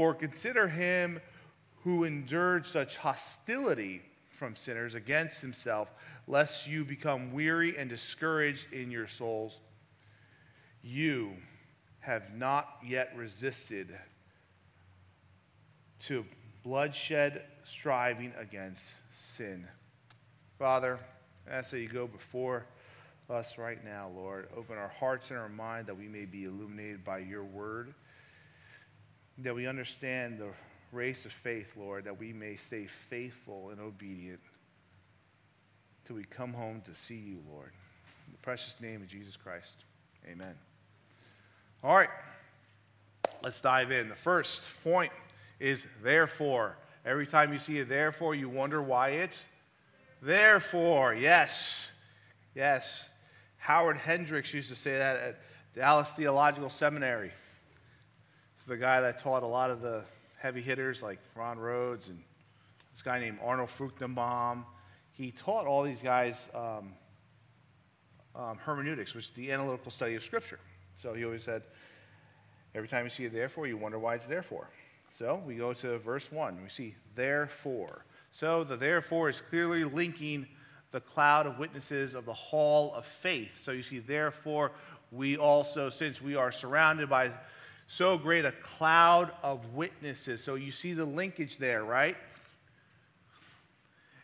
For consider him who endured such hostility from sinners against himself, lest you become weary and discouraged in your souls. You have not yet resisted to bloodshed striving against sin. Father, I ask that you go before us right now, Lord. Open our hearts and our mind that we may be illuminated by your word, that we understand the race of faith, Lord, that we may stay faithful and obedient till we come home to see you, Lord. In the precious name of Jesus Christ, amen. All right, let's dive in. The first point is therefore. Every time you see a therefore, you wonder why it's therefore. Yes, yes. Howard Hendricks used to say that at Dallas Theological Seminary. The guy that taught a lot of the heavy hitters like Ron Rhodes and this guy named Arnold Fruchtenbaum. He taught all these guys um, um, hermeneutics, which is the analytical study of Scripture. So he always said, every time you see a therefore, you wonder why it's therefore. So we go to verse 1. We see therefore. So the therefore is clearly linking the cloud of witnesses of the hall of faith. So you see, therefore, we also, since we are surrounded by so great a cloud of witnesses. So you see the linkage there, right?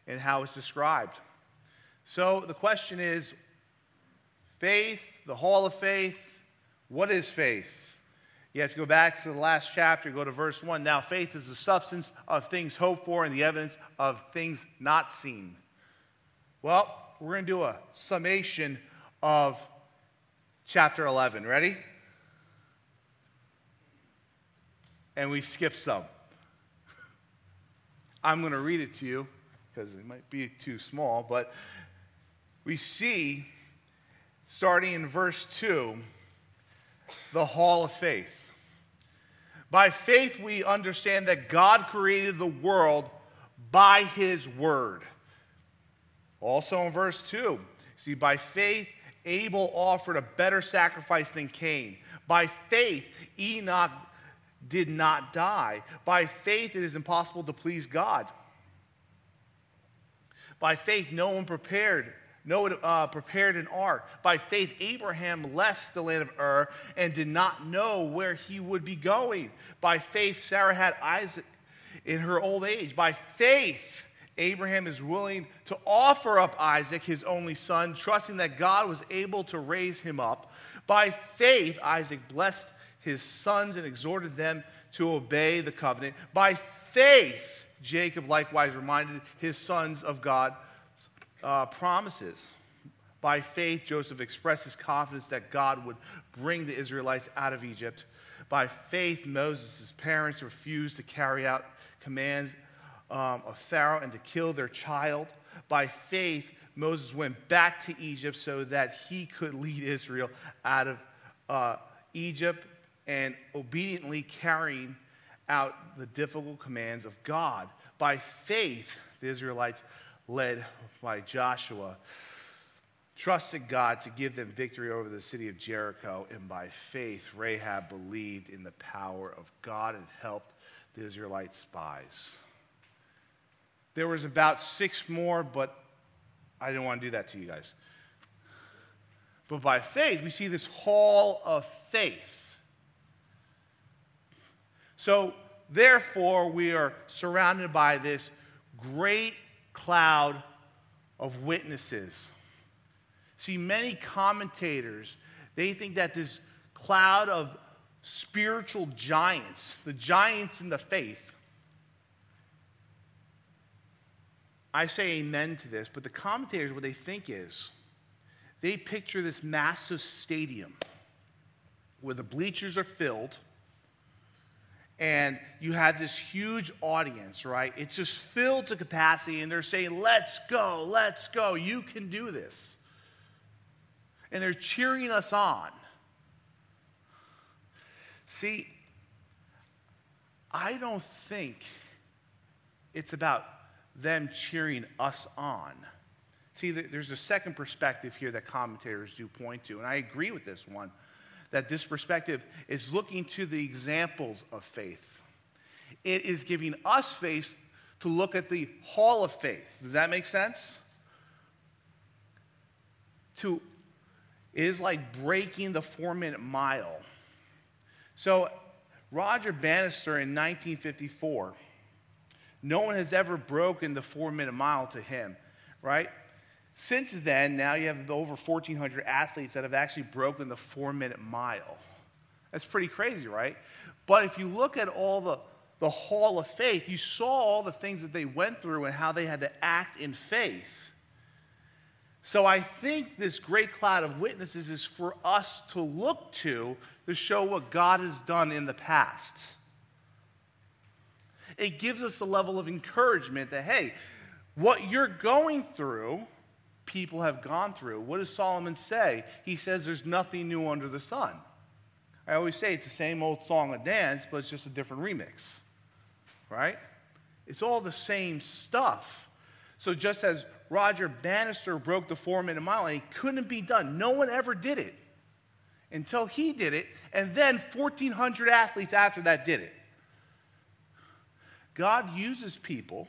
And how it's described. So the question is faith, the hall of faith, what is faith? You have to go back to the last chapter, go to verse 1. Now, faith is the substance of things hoped for and the evidence of things not seen. Well, we're going to do a summation of chapter 11. Ready? And we skip some. I'm going to read it to you because it might be too small, but we see, starting in verse 2, the hall of faith. By faith, we understand that God created the world by his word. Also in verse 2, see, by faith, Abel offered a better sacrifice than Cain. By faith, Enoch did not die. By faith, it is impossible to please God. By faith, Noah prepared. No uh, prepared an ark. By faith, Abraham left the land of Ur and did not know where he would be going. By faith, Sarah had Isaac in her old age. By faith, Abraham is willing to offer up Isaac, his only son, trusting that God was able to raise him up. By faith, Isaac blessed his sons and exhorted them to obey the covenant. By faith, Jacob likewise reminded his sons of God's uh, promises. By faith, Joseph expressed his confidence that God would bring the Israelites out of Egypt. By faith, Moses' parents refused to carry out commands um, of Pharaoh and to kill their child. By faith, Moses went back to Egypt so that he could lead Israel out of uh, Egypt and obediently carrying out the difficult commands of God. By faith, the Israelites, led by Joshua, trusted God to give them victory over the city of Jericho. And by faith, Rahab believed in the power of God and helped the Israelite spies. There was about six more, but I didn't want to do that to you guys. But by faith, we see this hall of faith so, therefore, we are surrounded by this great cloud of witnesses. See, many commentators, they think that this cloud of spiritual giants, the giants in the faith, I say amen to this, but the commentators, what they think is, they picture this massive stadium where the bleachers are filled and you have this huge audience, right? It's just filled to capacity, and they're saying, Let's go, let's go, you can do this. And they're cheering us on. See, I don't think it's about them cheering us on. See, there's a second perspective here that commentators do point to, and I agree with this one that this perspective is looking to the examples of faith. it is giving us faith to look at the hall of faith. Does that make sense? To it is like breaking the four minute mile. So, Roger Bannister in 1954, no one has ever broken the four minute mile to him, right? Since then, now you have over 1,400 athletes that have actually broken the four minute mile. That's pretty crazy, right? But if you look at all the, the hall of faith, you saw all the things that they went through and how they had to act in faith. So I think this great cloud of witnesses is for us to look to to show what God has done in the past. It gives us a level of encouragement that, hey, what you're going through, people have gone through. What does Solomon say? He says there's nothing new under the sun. I always say it's the same old song and dance, but it's just a different remix, right? It's all the same stuff. So just as Roger Bannister broke the four minute mile and it couldn't be done. No one ever did it until he did it, and then 1,400 athletes after that did it. God uses people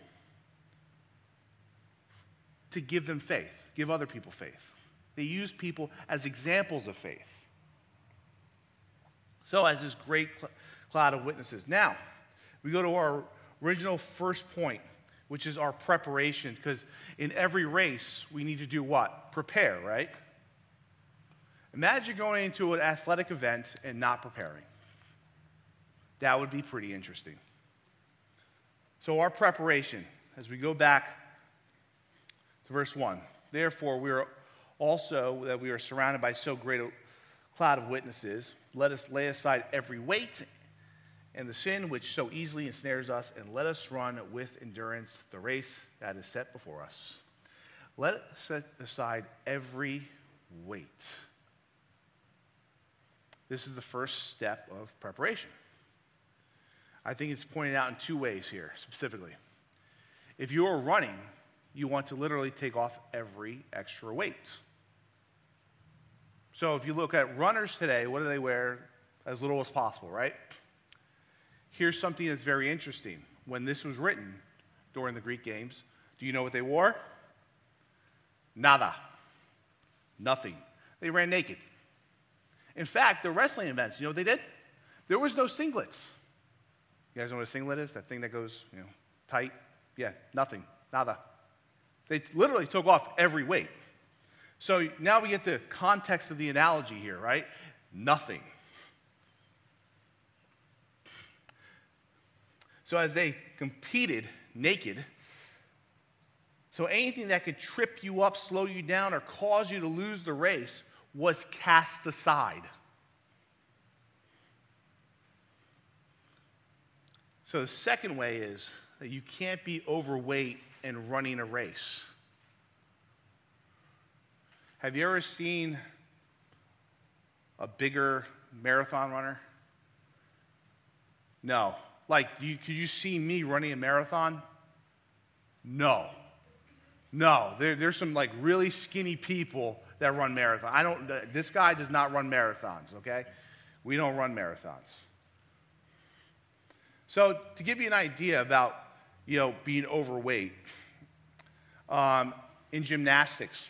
to give them faith, give other people faith. They use people as examples of faith. So, as this great cl- cloud of witnesses. Now, we go to our original first point which is our preparation, because in every race, we need to do what? Prepare, right? Imagine going into an athletic event and not preparing. That would be pretty interesting. So, our preparation, as we go back to verse 1 Therefore, we are also that we are surrounded by so great a cloud of witnesses. Let us lay aside every weight and the sin which so easily ensnares us, and let us run with endurance the race that is set before us. Let us set aside every weight. This is the first step of preparation. I think it's pointed out in two ways here, specifically. If you are running, you want to literally take off every extra weight. So if you look at runners today, what do they wear? As little as possible, right? Here's something that's very interesting. When this was written during the Greek games, do you know what they wore? Nada. Nothing. They ran naked. In fact, the wrestling events, you know what they did? There was no singlets. You guys know what a singlet is? That thing that goes, you know, tight? Yeah, nothing. Nada. They literally took off every weight. So now we get the context of the analogy here, right? Nothing. So as they competed naked, so anything that could trip you up, slow you down, or cause you to lose the race was cast aside. So the second way is that you can't be overweight and running a race. Have you ever seen a bigger marathon runner? No. Like, you, could you see me running a marathon? No. No. There, there's some like really skinny people that run marathons. I don't, this guy does not run marathons, okay? We don't run marathons. So, to give you an idea about, you know, being overweight, um, in gymnastics,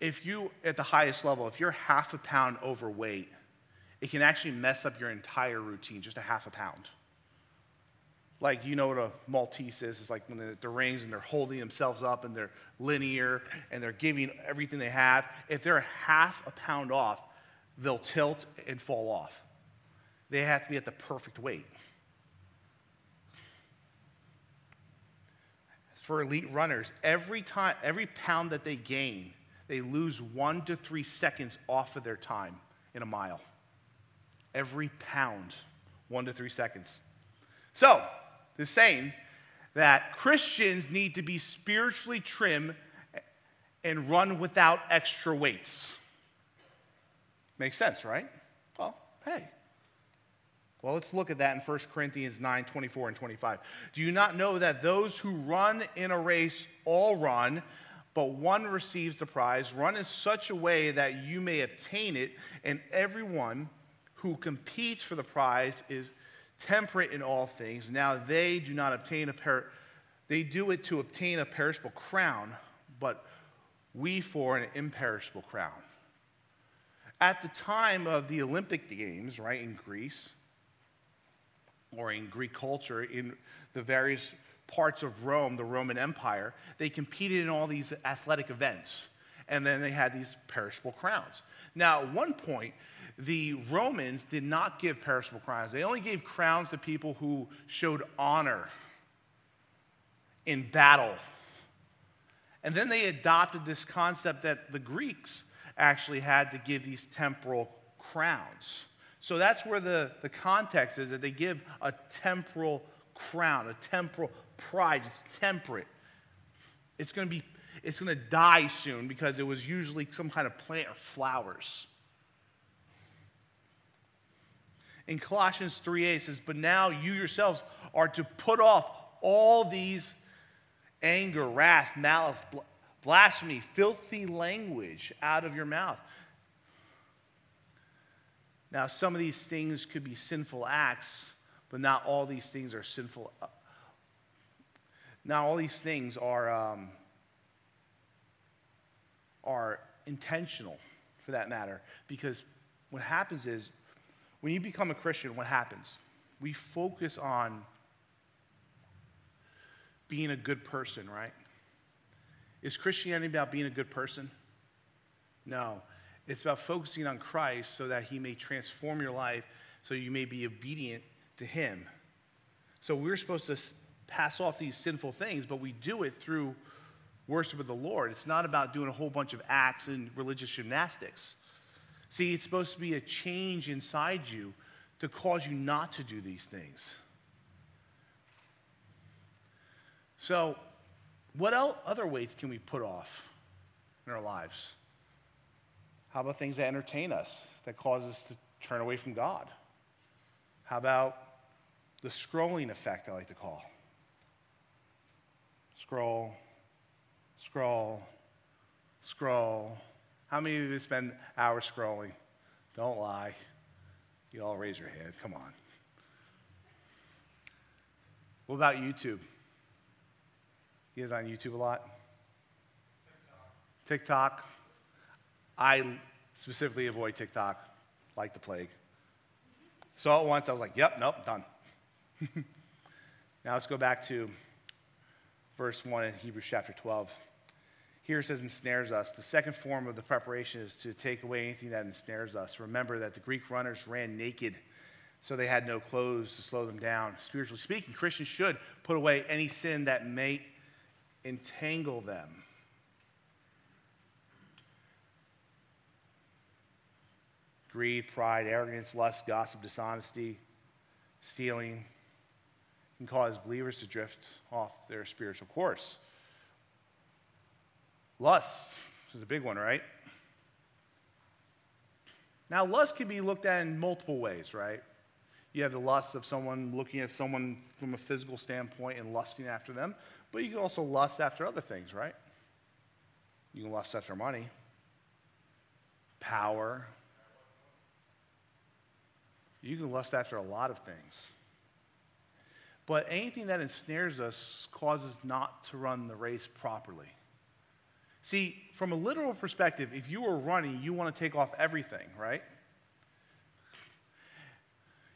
if you, at the highest level, if you're half a pound overweight, it can actually mess up your entire routine, just a half a pound. Like, you know what a Maltese is? It's like when the, the rings and they're holding themselves up and they're linear and they're giving everything they have. If they're half a pound off, they'll tilt and fall off. They have to be at the perfect weight. For elite runners, every time, every pound that they gain, they lose one to three seconds off of their time in a mile every pound, one to three seconds. So, the saying that Christians need to be spiritually trim and run without extra weights. Makes sense, right? Well, hey. Well, let's look at that in 1 Corinthians 9 24 and 25. Do you not know that those who run in a race all run, but one receives the prize? Run in such a way that you may obtain it, and everyone who competes for the prize is temperate in all things. Now they do not obtain a per- they do it to obtain a perishable crown, but we for an imperishable crown. At the time of the Olympic Games, right, in Greece, or in Greek culture, in the various parts of Rome, the Roman Empire, they competed in all these athletic events. And then they had these perishable crowns. Now, at one point, the Romans did not give perishable crowns. They only gave crowns to people who showed honor in battle. And then they adopted this concept that the Greeks actually had to give these temporal crowns. So that's where the, the context is that they give a temporal crown, a temporal prize. It's temperate. It's going to be it's going to die soon because it was usually some kind of plant or flowers. In Colossians 3 8 says, But now you yourselves are to put off all these anger, wrath, malice, blasphemy, filthy language out of your mouth. Now, some of these things could be sinful acts, but not all these things are sinful. Uh, now, all these things are, um, are intentional, for that matter, because what happens is when you become a Christian, what happens? We focus on being a good person, right? Is Christianity about being a good person? No. It's about focusing on Christ so that he may transform your life so you may be obedient to him. So we're supposed to pass off these sinful things, but we do it through worship of the Lord. It's not about doing a whole bunch of acts and religious gymnastics. See, it's supposed to be a change inside you to cause you not to do these things. So, what other ways can we put off in our lives? How about things that entertain us, that cause us to turn away from God? How about the scrolling effect, I like to call? Scroll, scroll, scroll, how many of you spend hours scrolling? Don't lie. You all raise your hand. Come on. What about YouTube? You guys on YouTube a lot? TikTok. TikTok. I specifically avoid TikTok like the plague. Saw it once, I was like, yep, nope, done. now let's go back to verse 1 in Hebrews chapter 12. Here it says ensnares us. The second form of the preparation is to take away anything that ensnares us. Remember that the Greek runners ran naked, so they had no clothes to slow them down. Spiritually speaking, Christians should put away any sin that may entangle them. Greed, pride, arrogance, lust, gossip, dishonesty, stealing can cause believers to drift off their spiritual course. Lust is a big one, right? Now, lust can be looked at in multiple ways, right? You have the lust of someone looking at someone from a physical standpoint and lusting after them, but you can also lust after other things, right? You can lust after money, power. You can lust after a lot of things. But anything that ensnares us causes not to run the race properly. See, from a literal perspective, if you were running, you want to take off everything, right?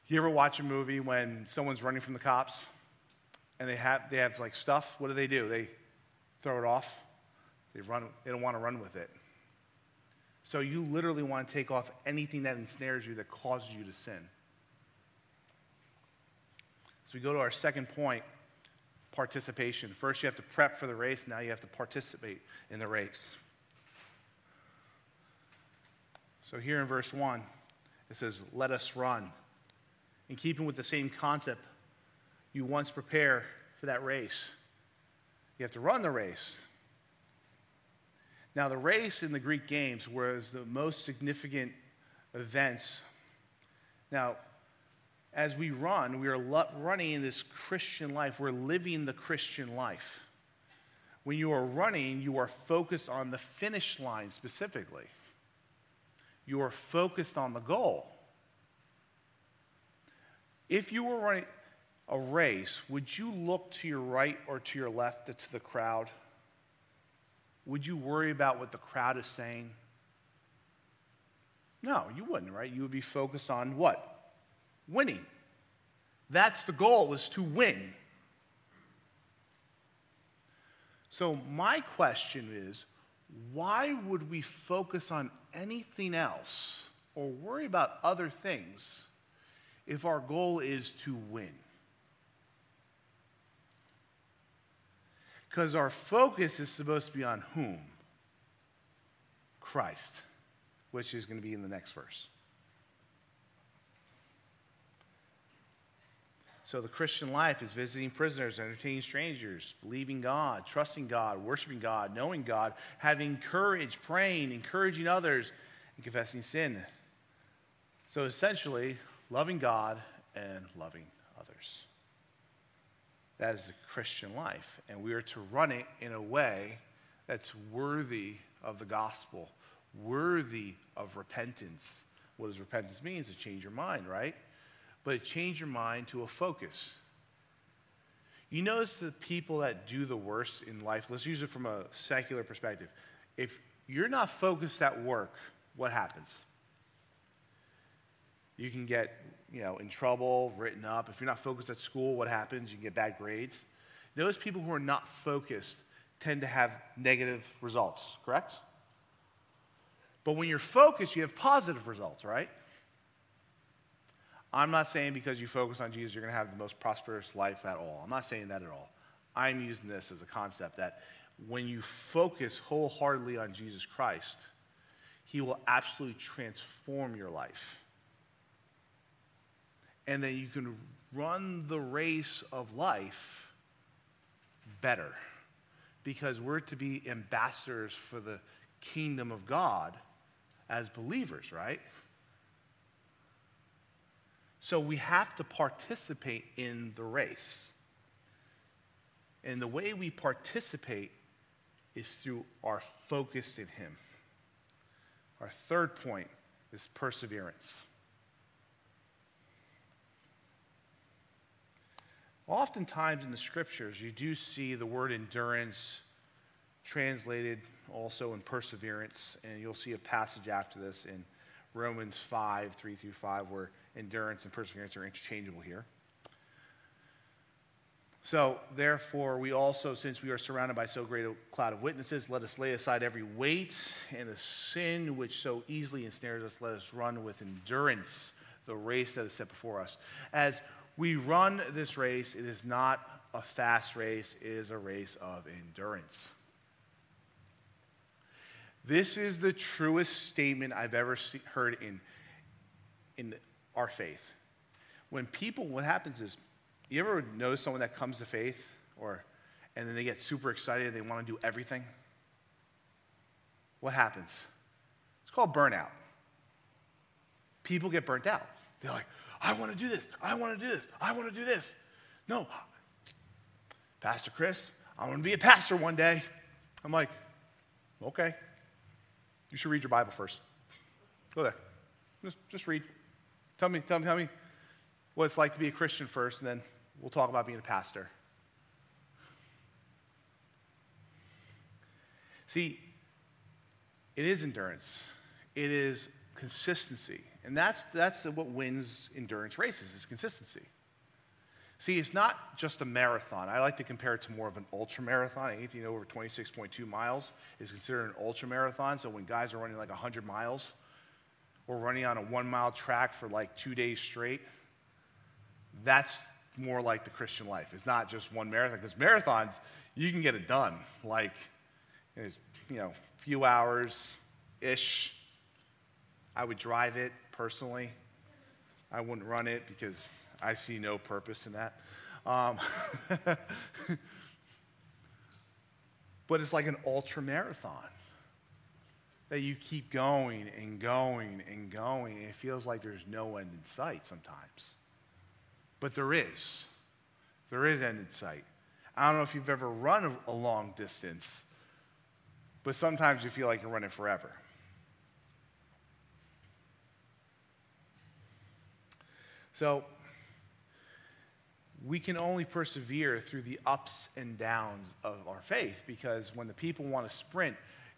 You ever watch a movie when someone's running from the cops and they have, they have like stuff? What do they do? They throw it off. They, run, they don't want to run with it. So you literally want to take off anything that ensnares you that causes you to sin. So we go to our second point participation. First, you have to prep for the race, now you have to participate in the race. So, here in verse 1, it says, Let us run. In keeping with the same concept, you once prepare for that race. You have to run the race. Now, the race in the Greek games was the most significant events. Now, as we run, we are running in this Christian life. We're living the Christian life. When you are running, you are focused on the finish line specifically. You are focused on the goal. If you were running a race, would you look to your right or to your left to the crowd? Would you worry about what the crowd is saying? No, you wouldn't, right? You would be focused on what? Winning. That's the goal, is to win. So, my question is why would we focus on anything else or worry about other things if our goal is to win? Because our focus is supposed to be on whom? Christ, which is going to be in the next verse. So the Christian life is visiting prisoners, entertaining strangers, believing God, trusting God, worshiping God, knowing God, having courage, praying, encouraging others, and confessing sin. So essentially, loving God and loving others. That is the Christian life. And we are to run it in a way that's worthy of the gospel, worthy of repentance. What does repentance mean? It's to change your mind, right? But change your mind to a focus. You notice the people that do the worst in life, let's use it from a secular perspective. If you're not focused at work, what happens? You can get, you know, in trouble, written up. If you're not focused at school, what happens? You can get bad grades. Those people who are not focused tend to have negative results, correct? But when you're focused, you have positive results, right? I'm not saying because you focus on Jesus, you're going to have the most prosperous life at all. I'm not saying that at all. I'm using this as a concept that when you focus wholeheartedly on Jesus Christ, He will absolutely transform your life. And then you can run the race of life better because we're to be ambassadors for the kingdom of God as believers, right? So we have to participate in the race. And the way we participate is through our focus in Him. Our third point is perseverance. Oftentimes in the scriptures, you do see the word endurance translated also in perseverance, and you'll see a passage after this in Romans 5 3 through 5 where endurance and perseverance are interchangeable here. So, therefore, we also, since we are surrounded by so great a cloud of witnesses, let us lay aside every weight and the sin which so easily ensnares us. Let us run with endurance the race that is set before us. As we run this race, it is not a fast race, it is a race of endurance. This is the truest statement I've ever see, heard in, in our faith. When people, what happens is, you ever know someone that comes to faith, or and then they get super excited, they want to do everything? What happens? It's called burnout. People get burnt out. They're like, I want to do this, I want to do this, I want to do this. No, Pastor Chris, I want to be a pastor one day. I'm like, okay. You should read your Bible first. Go there. Just, just read. Tell me, tell me, tell me what it's like to be a Christian first, and then we'll talk about being a pastor. See, it is endurance. It is consistency. And that's, that's what wins endurance races, is consistency. See, it's not just a marathon. I like to compare it to more of an ultra marathon. Anything over 26.2 miles is considered an ultra marathon. So when guys are running like 100 miles, or running on a one mile track for like two days straight, that's more like the Christian life. It's not just one marathon, because marathons, you can get it done. Like, you know, few hours ish. I would drive it personally. I wouldn't run it because I see no purpose in that. Um, but it's like an ultra marathon that you keep going and going and going, and it feels like there's no end in sight sometimes. But there is. There is end in sight. I don't know if you've ever run a, long distance, but sometimes you feel like you're running forever. So, we can only persevere through the ups and downs of our faith because when the people want to sprint,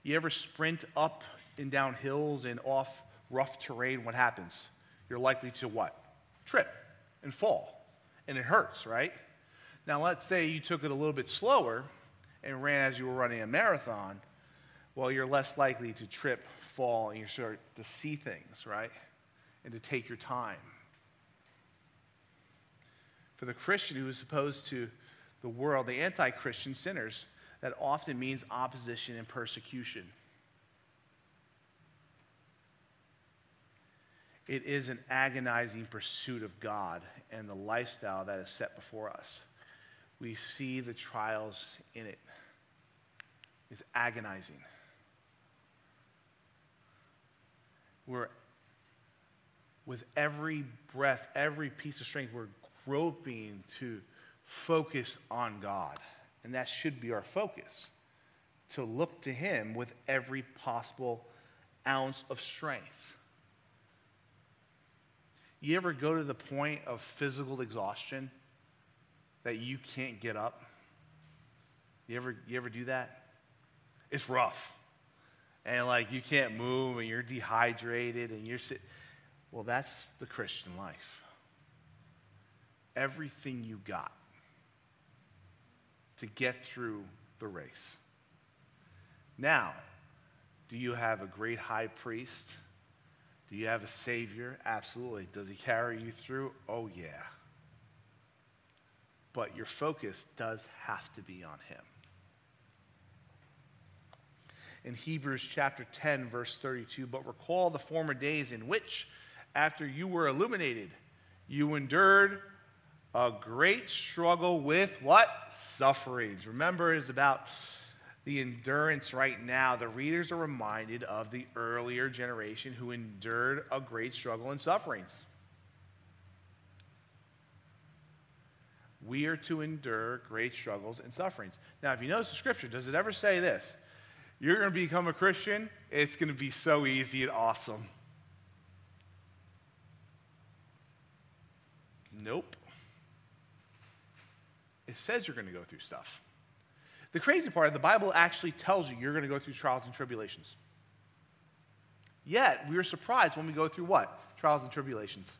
you ever sprint up and down hills and off rough terrain, what happens? You're likely to what? Trip and fall. And it hurts, right? Now, let's say you took it a little bit slower and ran as you were running a marathon. Well, you're less likely to trip, fall, and you start to see things, right? And to take your time for the Christian who is opposed to the world, the anti Christian sinners, that often means opposition and persecution. It is an agonizing pursuit of God and the lifestyle that is set before us. We see the trials in it. It's agonizing. We're, with every breath, every piece of strength, we're groping to focus on God. And that should be our focus to look to Him with every possible ounce of strength. You ever go to the point of physical exhaustion that you can't get up? You ever, you ever do that? It's rough. And like you can't move and you're dehydrated and you're sitting. Well, that's the Christian life everything you got to get through the race. Now, do you have a great high priest? Do you have a savior? Absolutely. Does he carry you through? Oh, yeah. But your focus does have to be on him. In Hebrews chapter 10, verse 32, but recall the former days in which, after you were illuminated, you endured a great struggle with what? Sufferings. Remember, it's about the endurance right now. The readers are reminded of the earlier generation who endured a great struggle and sufferings. We are to endure great struggles and sufferings. Now, if you notice the scripture, does it ever say this? You're going to become a Christian, it's going to be so easy and awesome. Nope. It says you're going to go through stuff. The crazy part, the Bible actually tells you you're going to go through trials and tribulations. Yet, we are surprised when we go through what? Trials and tribulations.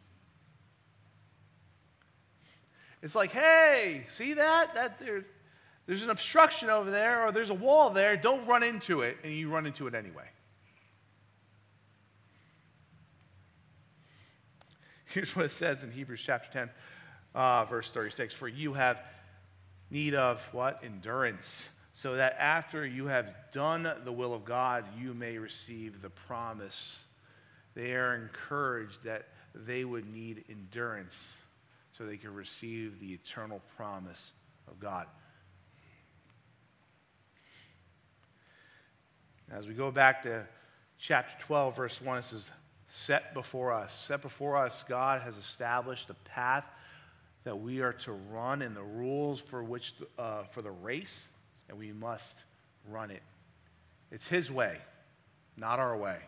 It's like, hey, see that? that there, there's an obstruction over there, or there's a wall there. Don't run into it, and you run into it anyway. Here's what it says in Hebrews chapter 10, uh, verse 36 For you have need of what? Endurance. So that after you have done the will of God, you may receive the promise. They are encouraged that they would need endurance so they can receive the eternal promise of God. As we go back to chapter 12, verse 1, it says, Set before us. Set before us, God has established a path that we are to run in the rules for which uh, for the race, and we must run it. It's His way, not our way.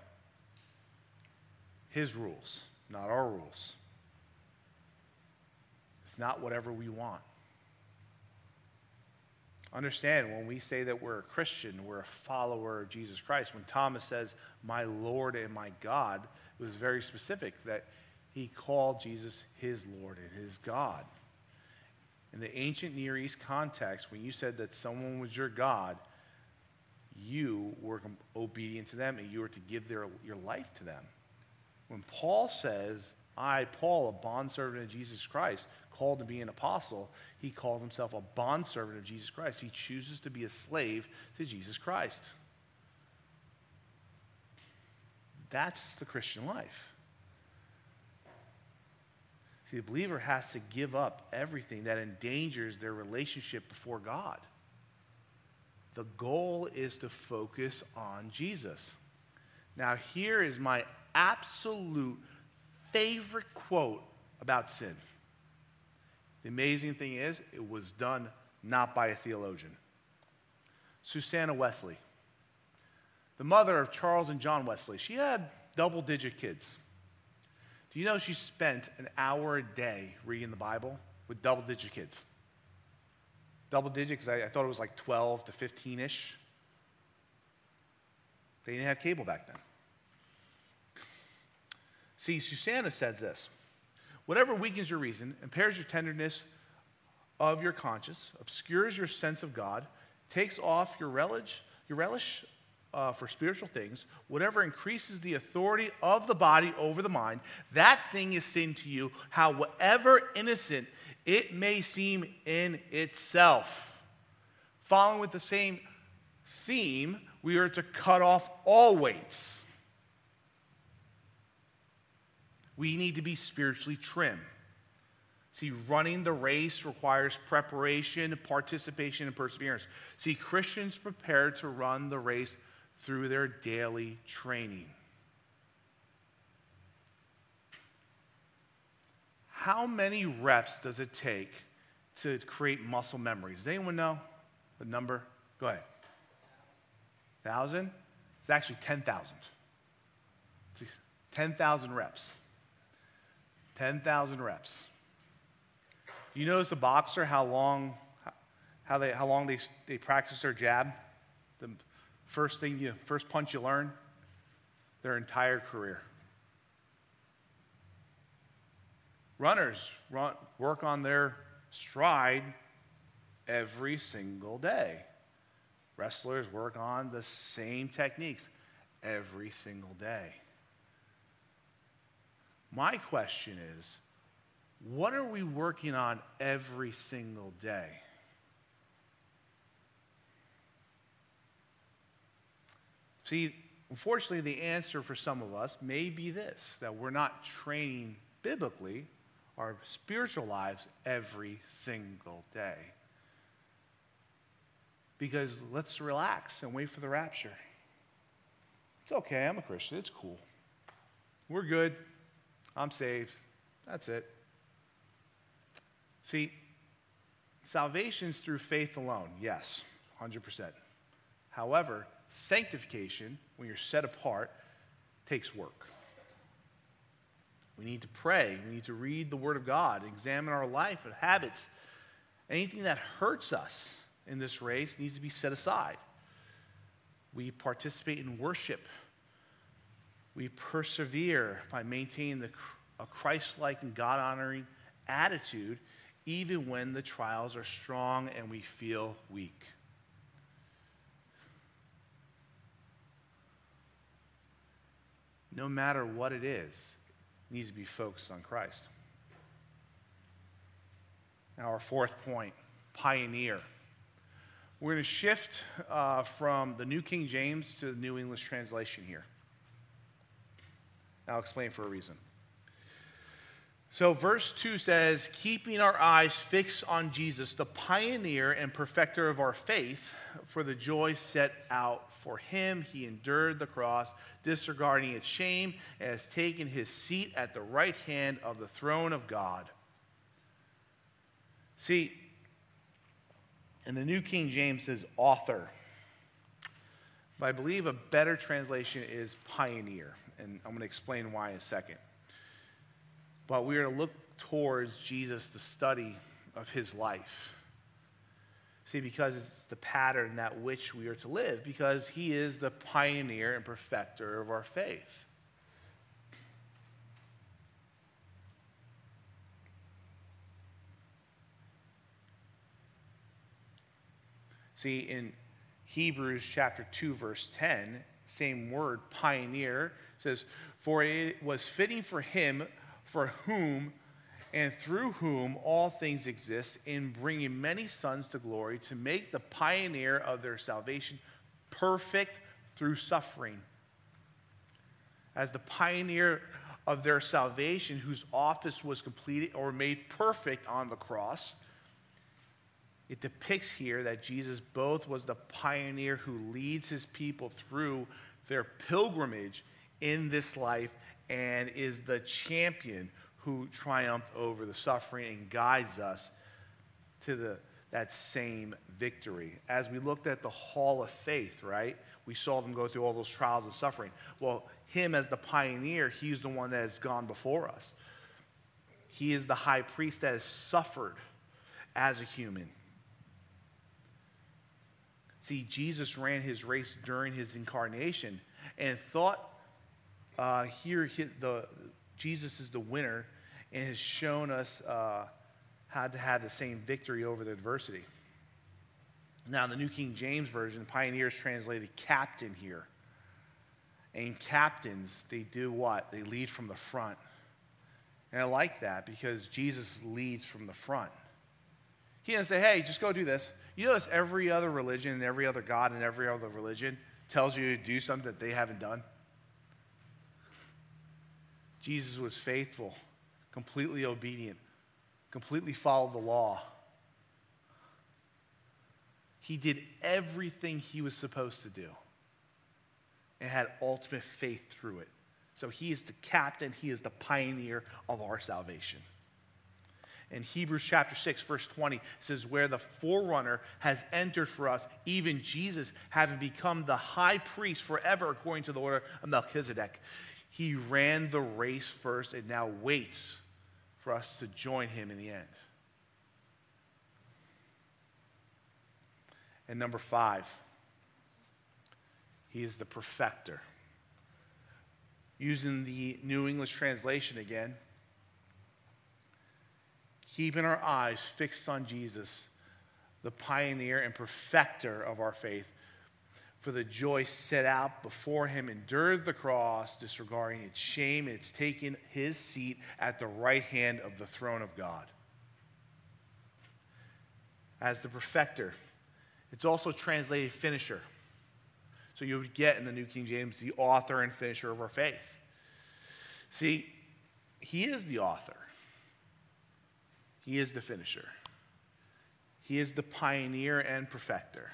His rules, not our rules. It's not whatever we want. Understand when we say that we're a Christian, we're a follower of Jesus Christ. When Thomas says, My Lord and my God, it was very specific that he called Jesus his Lord and his God. In the ancient Near East context, when you said that someone was your God, you were obedient to them and you were to give their, your life to them. When Paul says, I, Paul, a bondservant of Jesus Christ, called to be an apostle, he calls himself a bondservant of Jesus Christ. He chooses to be a slave to Jesus Christ. That's the Christian life. See, the believer has to give up everything that endangers their relationship before God. The goal is to focus on Jesus. Now, here is my absolute favorite quote about sin. The amazing thing is, it was done not by a theologian. Susanna Wesley, the mother of Charles and John Wesley, she had double digit kids. Do you know she spent an hour a day reading the Bible with double digit kids. Double digit because I, I thought it was like 12 to 15 ish. They didn't have cable back then. See, Susanna says this whatever weakens your reason, impairs your tenderness of your conscience, obscures your sense of God, takes off your relish, your relish uh, for spiritual things, whatever increases the authority of the body over the mind, that thing is sin to you, however innocent it may seem in itself. Following with the same theme, we are to cut off all weights. We need to be spiritually trim. See, running the race requires preparation, participation, and perseverance. See, Christians prepare to run the race through their daily training. How many reps does it take to create muscle memory? Does anyone know the number? Go ahead. Thousand? It's actually 10,000. 10,000 reps. 10,000 reps. You notice a boxer how long, how, they, how long they, they practice their jab? First thing you, first punch you learn? Their entire career. Runners run, work on their stride every single day. Wrestlers work on the same techniques every single day. My question is what are we working on every single day? See, unfortunately, the answer for some of us may be this that we're not training biblically our spiritual lives every single day. Because let's relax and wait for the rapture. It's okay, I'm a Christian, it's cool. We're good, I'm saved, that's it. See, salvation's through faith alone, yes, 100%. However, sanctification, when you're set apart, takes work. We need to pray. We need to read the Word of God, examine our life and habits. Anything that hurts us in this race needs to be set aside. We participate in worship. We persevere by maintaining the, a Christ like and God honoring attitude, even when the trials are strong and we feel weak. No matter what it is, needs to be focused on Christ. Now, our fourth point pioneer. We're going to shift uh, from the New King James to the New English translation here. I'll explain for a reason. So, verse 2 says, Keeping our eyes fixed on Jesus, the pioneer and perfecter of our faith, for the joy set out for him, he endured the cross, disregarding its shame, and has taken his seat at the right hand of the throne of God. See, in the New King James says author. But I believe a better translation is pioneer. And I'm going to explain why in a second. But we are to look towards Jesus, the study of his life. See, because it's the pattern that which we are to live, because he is the pioneer and perfecter of our faith. See, in Hebrews chapter 2, verse 10, same word, pioneer, says, For it was fitting for him for whom and through whom all things exist, in bringing many sons to glory, to make the pioneer of their salvation perfect through suffering. As the pioneer of their salvation, whose office was completed or made perfect on the cross, it depicts here that Jesus both was the pioneer who leads his people through their pilgrimage in this life and is the champion who triumphed over the suffering and guides us to the, that same victory. As we looked at the hall of faith, right? We saw them go through all those trials and suffering. Well, him as the pioneer, he's the one that has gone before us. He is the high priest that has suffered as a human. See, Jesus ran his race during his incarnation and thought uh, here his, the, Jesus is the winner and has shown us uh, how to have the same victory over the adversity. Now, the New King James Version, Pioneers translated captain here. And captains, they do what? They lead from the front. And I like that because Jesus leads from the front. He didn't say, hey, just go do this. You notice every other religion and every other God and every other religion tells you to do something that they haven't done. Jesus was faithful, completely obedient, completely followed the law. He did everything he was supposed to do and had ultimate faith through it. So he is the captain, he is the pioneer of our salvation. In Hebrews chapter 6, verse 20, says, Where the forerunner has entered for us, even Jesus, having become the high priest forever according to the order of Melchizedek. He ran the race first and now waits for us to join him in the end. And number five, he is the perfecter. Using the New English translation again, keeping our eyes fixed on Jesus, the pioneer and perfecter of our faith, for the joy set out before him, endured the cross, disregarding its shame, and it's taken his seat at the right hand of the throne of God. As the perfecter, it's also translated finisher. So you would get in the New King James the author and finisher of our faith. See, he is the author, he is the finisher, he is the pioneer and perfecter.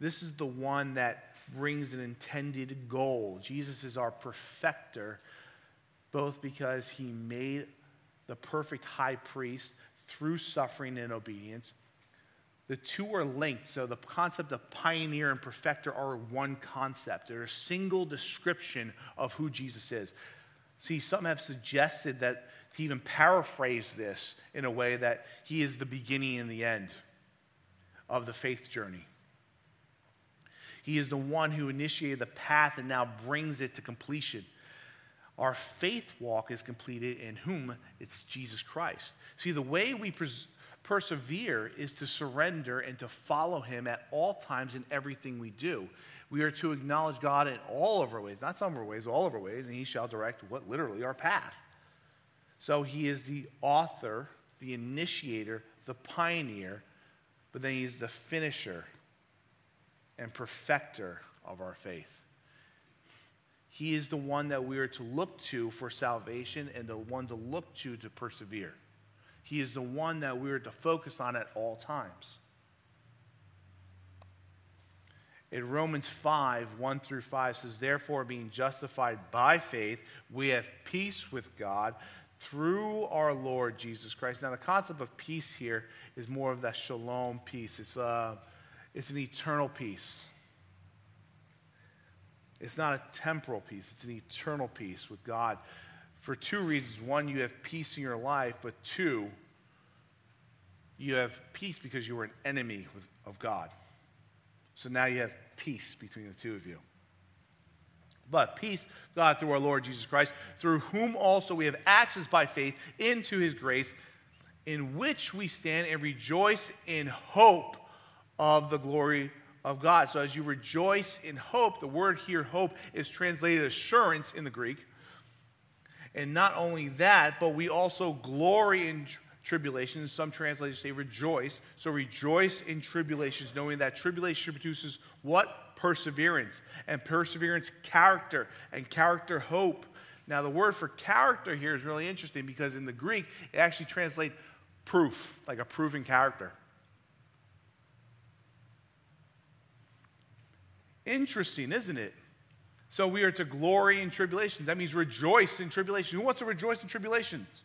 This is the one that brings an intended goal. Jesus is our perfecter, both because he made the perfect high priest through suffering and obedience. The two are linked, so the concept of pioneer and perfecter are one concept. They're a single description of who Jesus is. See, some have suggested that to even paraphrase this in a way that he is the beginning and the end of the faith journey. He is the one who initiated the path and now brings it to completion. Our faith walk is completed in whom? It's Jesus Christ. See, the way we pers- persevere is to surrender and to follow Him at all times in everything we do. We are to acknowledge God in all of our ways, not some of our ways, all of our ways, and He shall direct what literally our path. So He is the author, the initiator, the pioneer, but then He's the finisher and perfecter of our faith. He is the one that we are to look to for salvation and the one to look to to persevere. He is the one that we are to focus on at all times. In Romans 5, 1 through 5 says, Therefore, being justified by faith, we have peace with God through our Lord Jesus Christ. Now, the concept of peace here is more of that shalom peace, it's, uh, it's an eternal peace. It's not a temporal peace, it's an eternal peace with God for two reasons. One, you have peace in your life, but two, you have peace because you were an enemy with, of God. So now you have peace between the two of you. But peace, God, through our Lord Jesus Christ, through whom also we have access by faith into his grace, in which we stand and rejoice in hope of the glory of God. So as you rejoice in hope, the word here, hope, is translated assurance in the Greek. And not only that, but we also glory in tribulations. Some translators say rejoice. So rejoice in tribulations, knowing that tribulation produces what? Perseverance. And perseverance, character. And character, hope. Now, the word for character here is really interesting because in the Greek, it actually translates proof, like a proven character. Interesting, isn't it? So we are to glory in tribulations. That means rejoice in tribulation. Who wants to rejoice in tribulations?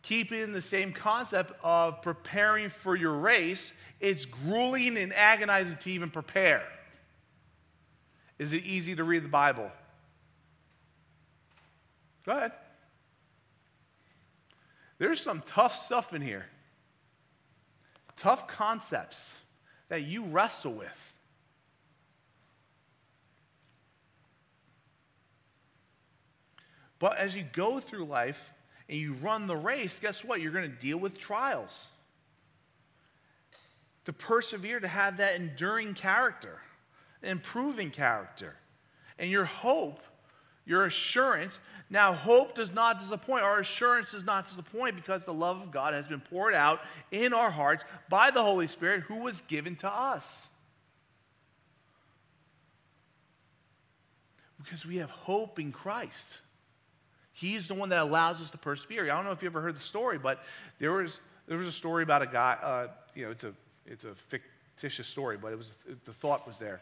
Keeping the same concept of preparing for your race, it's grueling and agonizing to even prepare. Is it easy to read the Bible? Go ahead. There's some tough stuff in here, tough concepts that you wrestle with. But as you go through life and you run the race, guess what? You're going to deal with trials. To persevere, to have that enduring character, improving character. And your hope, your assurance. Now, hope does not disappoint. Our assurance does not disappoint because the love of God has been poured out in our hearts by the Holy Spirit who was given to us. Because we have hope in Christ. He's the one that allows us to persevere. I don't know if you ever heard the story, but there was, there was a story about a guy, uh, you know, it's a, it's a fictitious story, but it was, the thought was there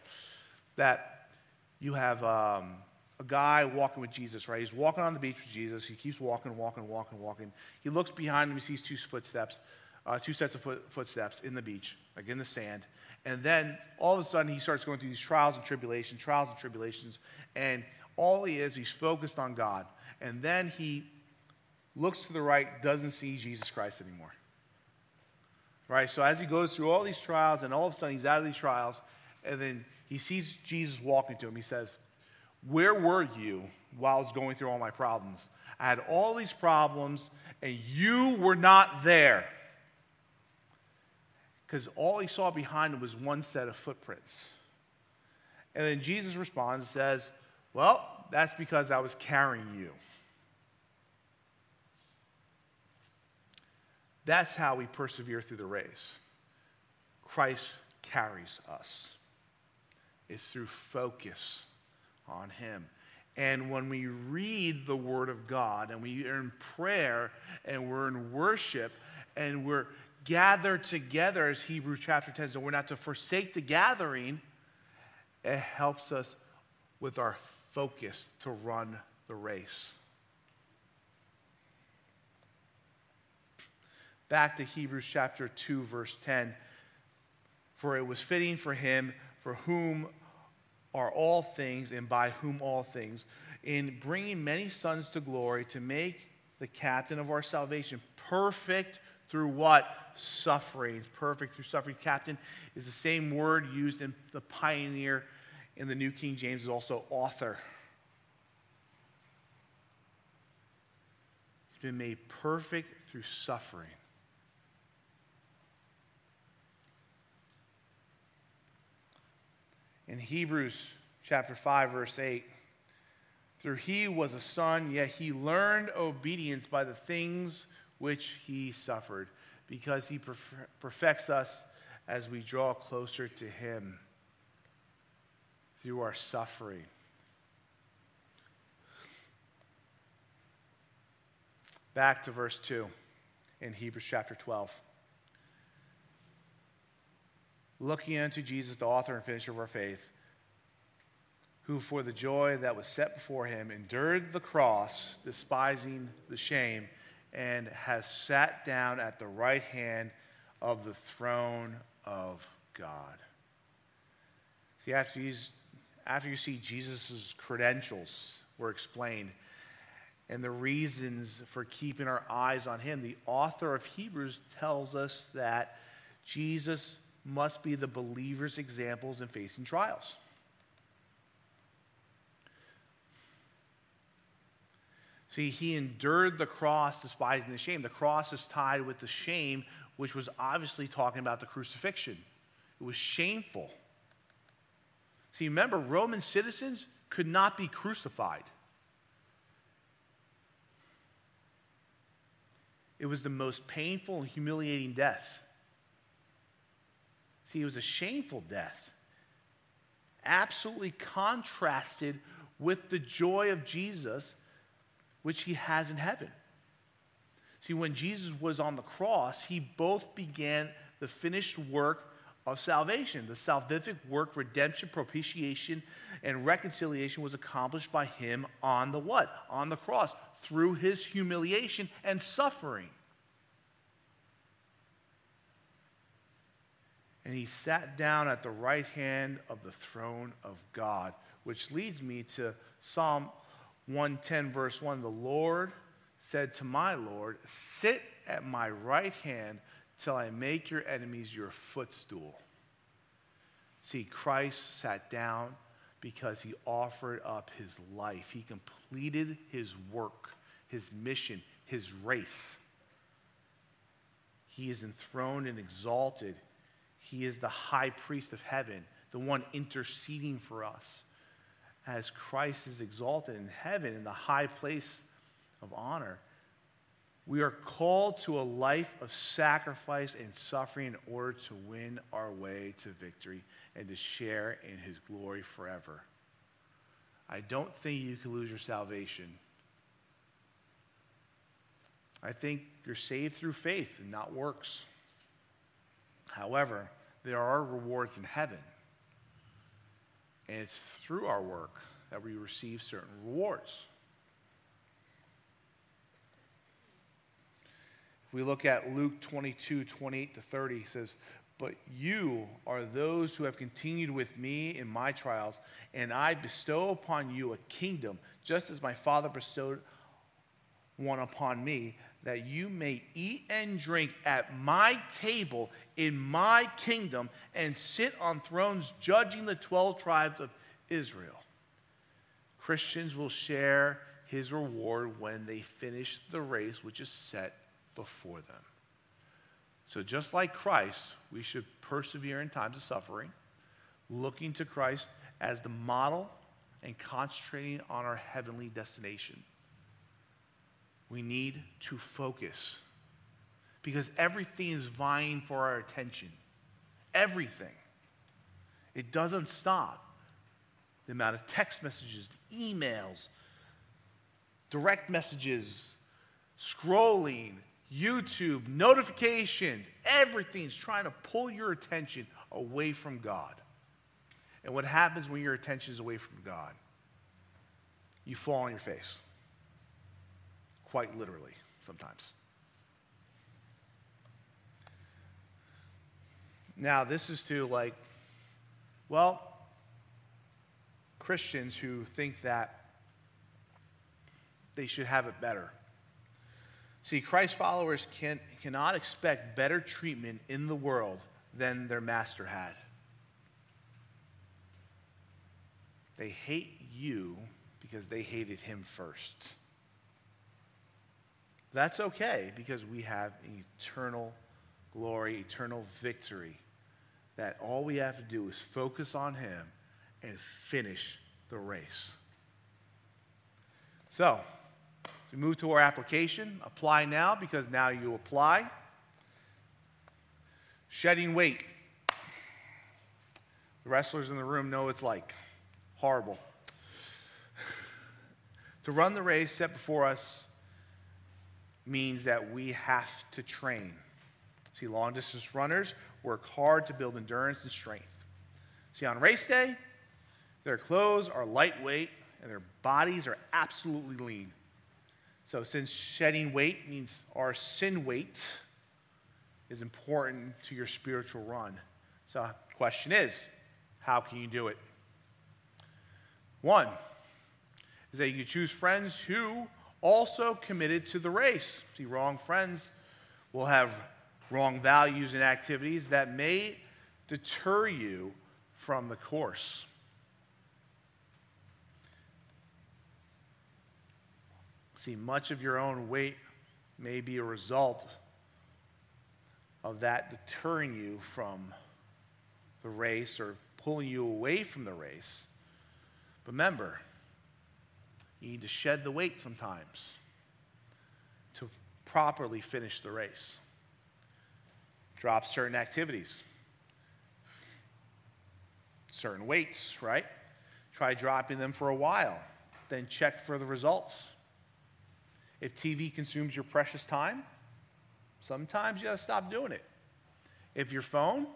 that you have um, a guy walking with Jesus, right? He's walking on the beach with Jesus. He keeps walking, walking, walking, walking. He looks behind him. He sees two footsteps, uh, two sets of foot, footsteps in the beach, like in the sand. And then all of a sudden, he starts going through these trials and tribulations, trials and tribulations. And all he is, he's focused on God. And then he looks to the right, doesn't see Jesus Christ anymore. Right? So as he goes through all these trials, and all of a sudden he's out of these trials, and then he sees Jesus walking to him. He says, Where were you while I was going through all my problems? I had all these problems, and you were not there. Because all he saw behind him was one set of footprints. And then Jesus responds and says, Well, that's because I was carrying you. That's how we persevere through the race. Christ carries us it's through focus on Him. And when we read the Word of God and we are in prayer and we're in worship and we're gathered together, as Hebrews chapter 10 says, we're not to forsake the gathering, it helps us with our focus to run the race. Back to Hebrews chapter 2, verse 10. For it was fitting for him for whom are all things and by whom all things, in bringing many sons to glory to make the captain of our salvation perfect through what? Sufferings. Perfect through suffering. Captain is the same word used in the pioneer in the New King James, is also author. He's been made perfect through suffering. In Hebrews chapter 5, verse 8. Through he was a son, yet he learned obedience by the things which he suffered, because he perfects us as we draw closer to him through our suffering. Back to verse 2 in Hebrews chapter 12 looking unto Jesus, the author and finisher of our faith, who for the joy that was set before him endured the cross, despising the shame, and has sat down at the right hand of the throne of God. See, after you, after you see Jesus' credentials were explained and the reasons for keeping our eyes on him, the author of Hebrews tells us that Jesus must be the believer's examples in facing trials. See, he endured the cross, despising the shame. The cross is tied with the shame, which was obviously talking about the crucifixion. It was shameful. See, remember, Roman citizens could not be crucified. It was the most painful and humiliating death. See, it was a shameful death, absolutely contrasted with the joy of Jesus, which he has in heaven. See, when Jesus was on the cross, he both began the finished work of salvation. The salvific work, redemption, propitiation, and reconciliation was accomplished by him on the what? On the cross, through his humiliation and suffering. And he sat down at the right hand of the throne of God, which leads me to Psalm 110, verse 1 The Lord said to my Lord, Sit at my right hand till I make your enemies your footstool. See, Christ sat down because he offered up his life. He completed his work, his mission, his race. He is enthroned and exalted. He is the high priest of heaven, the one interceding for us. As Christ is exalted in heaven in the high place of honor, we are called to a life of sacrifice and suffering in order to win our way to victory and to share in his glory forever. I don't think you can lose your salvation. I think you're saved through faith and not works. However, there are rewards in heaven. And it's through our work that we receive certain rewards. If we look at Luke 22, 28 to 30, he says, But you are those who have continued with me in my trials, and I bestow upon you a kingdom, just as my Father bestowed one upon me, that you may eat and drink at my table in my kingdom and sit on thrones judging the 12 tribes of Israel. Christians will share his reward when they finish the race which is set before them. So, just like Christ, we should persevere in times of suffering, looking to Christ as the model and concentrating on our heavenly destination. We need to focus because everything is vying for our attention. Everything. It doesn't stop. The amount of text messages, emails, direct messages, scrolling, YouTube, notifications, everything's trying to pull your attention away from God. And what happens when your attention is away from God? You fall on your face. Quite literally, sometimes. Now, this is to like, well, Christians who think that they should have it better. See, Christ followers can, cannot expect better treatment in the world than their master had. They hate you because they hated him first. That's okay because we have eternal glory, eternal victory. That all we have to do is focus on him and finish the race. So, we move to our application. Apply now because now you apply. Shedding weight. The wrestlers in the room know it's like horrible. to run the race set before us means that we have to train. See, long distance runners work hard to build endurance and strength. See, on race day, their clothes are lightweight and their bodies are absolutely lean. So, since shedding weight means our sin weight is important to your spiritual run. So, question is, how can you do it? One is that you choose friends who also committed to the race. See, wrong friends will have wrong values and activities that may deter you from the course. See, much of your own weight may be a result of that deterring you from the race or pulling you away from the race. But remember, you need to shed the weight sometimes to properly finish the race. Drop certain activities, certain weights, right? Try dropping them for a while, then check for the results. If TV consumes your precious time, sometimes you got to stop doing it. If your phone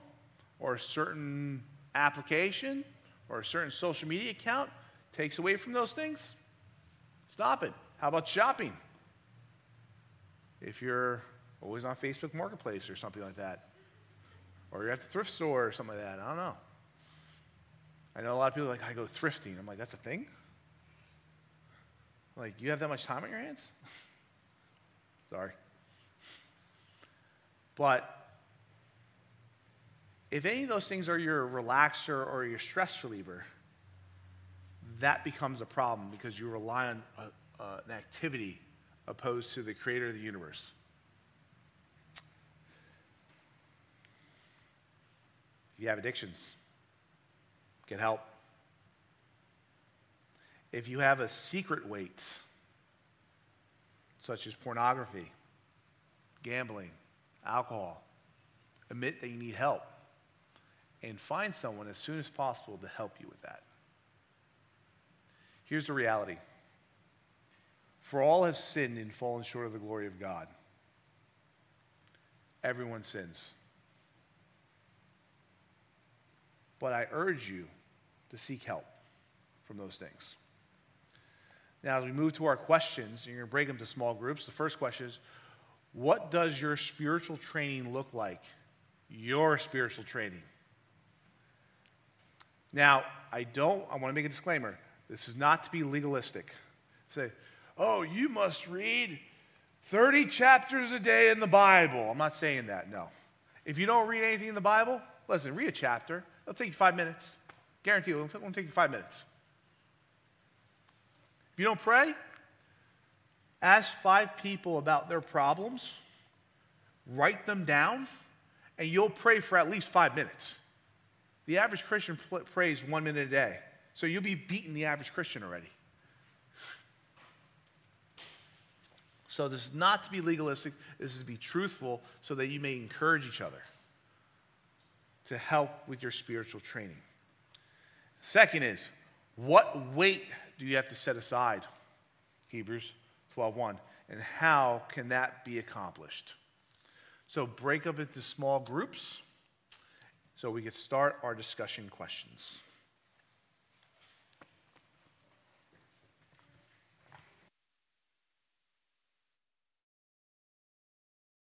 or a certain application or a certain social media account takes away from those things, stop it. How about shopping? If you're always on Facebook Marketplace or something like that, or you're at the thrift store or something like that, I don't know. I know a lot of people like, I go thrifting. I'm like, that's a thing? Like, you have that much time on your hands? Sorry. But if any of those things are your relaxer or your stress reliever, that becomes a problem because you rely on a, uh, an activity opposed to the creator of the universe. If you have addictions, get help. If you have a secret weight, such as pornography, gambling, alcohol, admit that you need help and find someone as soon as possible to help you with that. Here's the reality For all have sinned and fallen short of the glory of God. Everyone sins. But I urge you to seek help from those things. Now, as we move to our questions, and you're going to break them to small groups. The first question is What does your spiritual training look like? Your spiritual training. Now, I don't, I want to make a disclaimer. This is not to be legalistic. Say, oh, you must read 30 chapters a day in the Bible. I'm not saying that, no. If you don't read anything in the Bible, listen, read a chapter. It'll take you five minutes. Guarantee you, it won't take you five minutes. If you don't pray, ask five people about their problems, write them down, and you'll pray for at least five minutes. The average Christian prays one minute a day. So you'll be beating the average Christian already. So this is not to be legalistic, this is to be truthful so that you may encourage each other to help with your spiritual training. Second is, what weight do you have to set aside? Hebrews 12:1. And how can that be accomplished? So break up into small groups so we can start our discussion questions.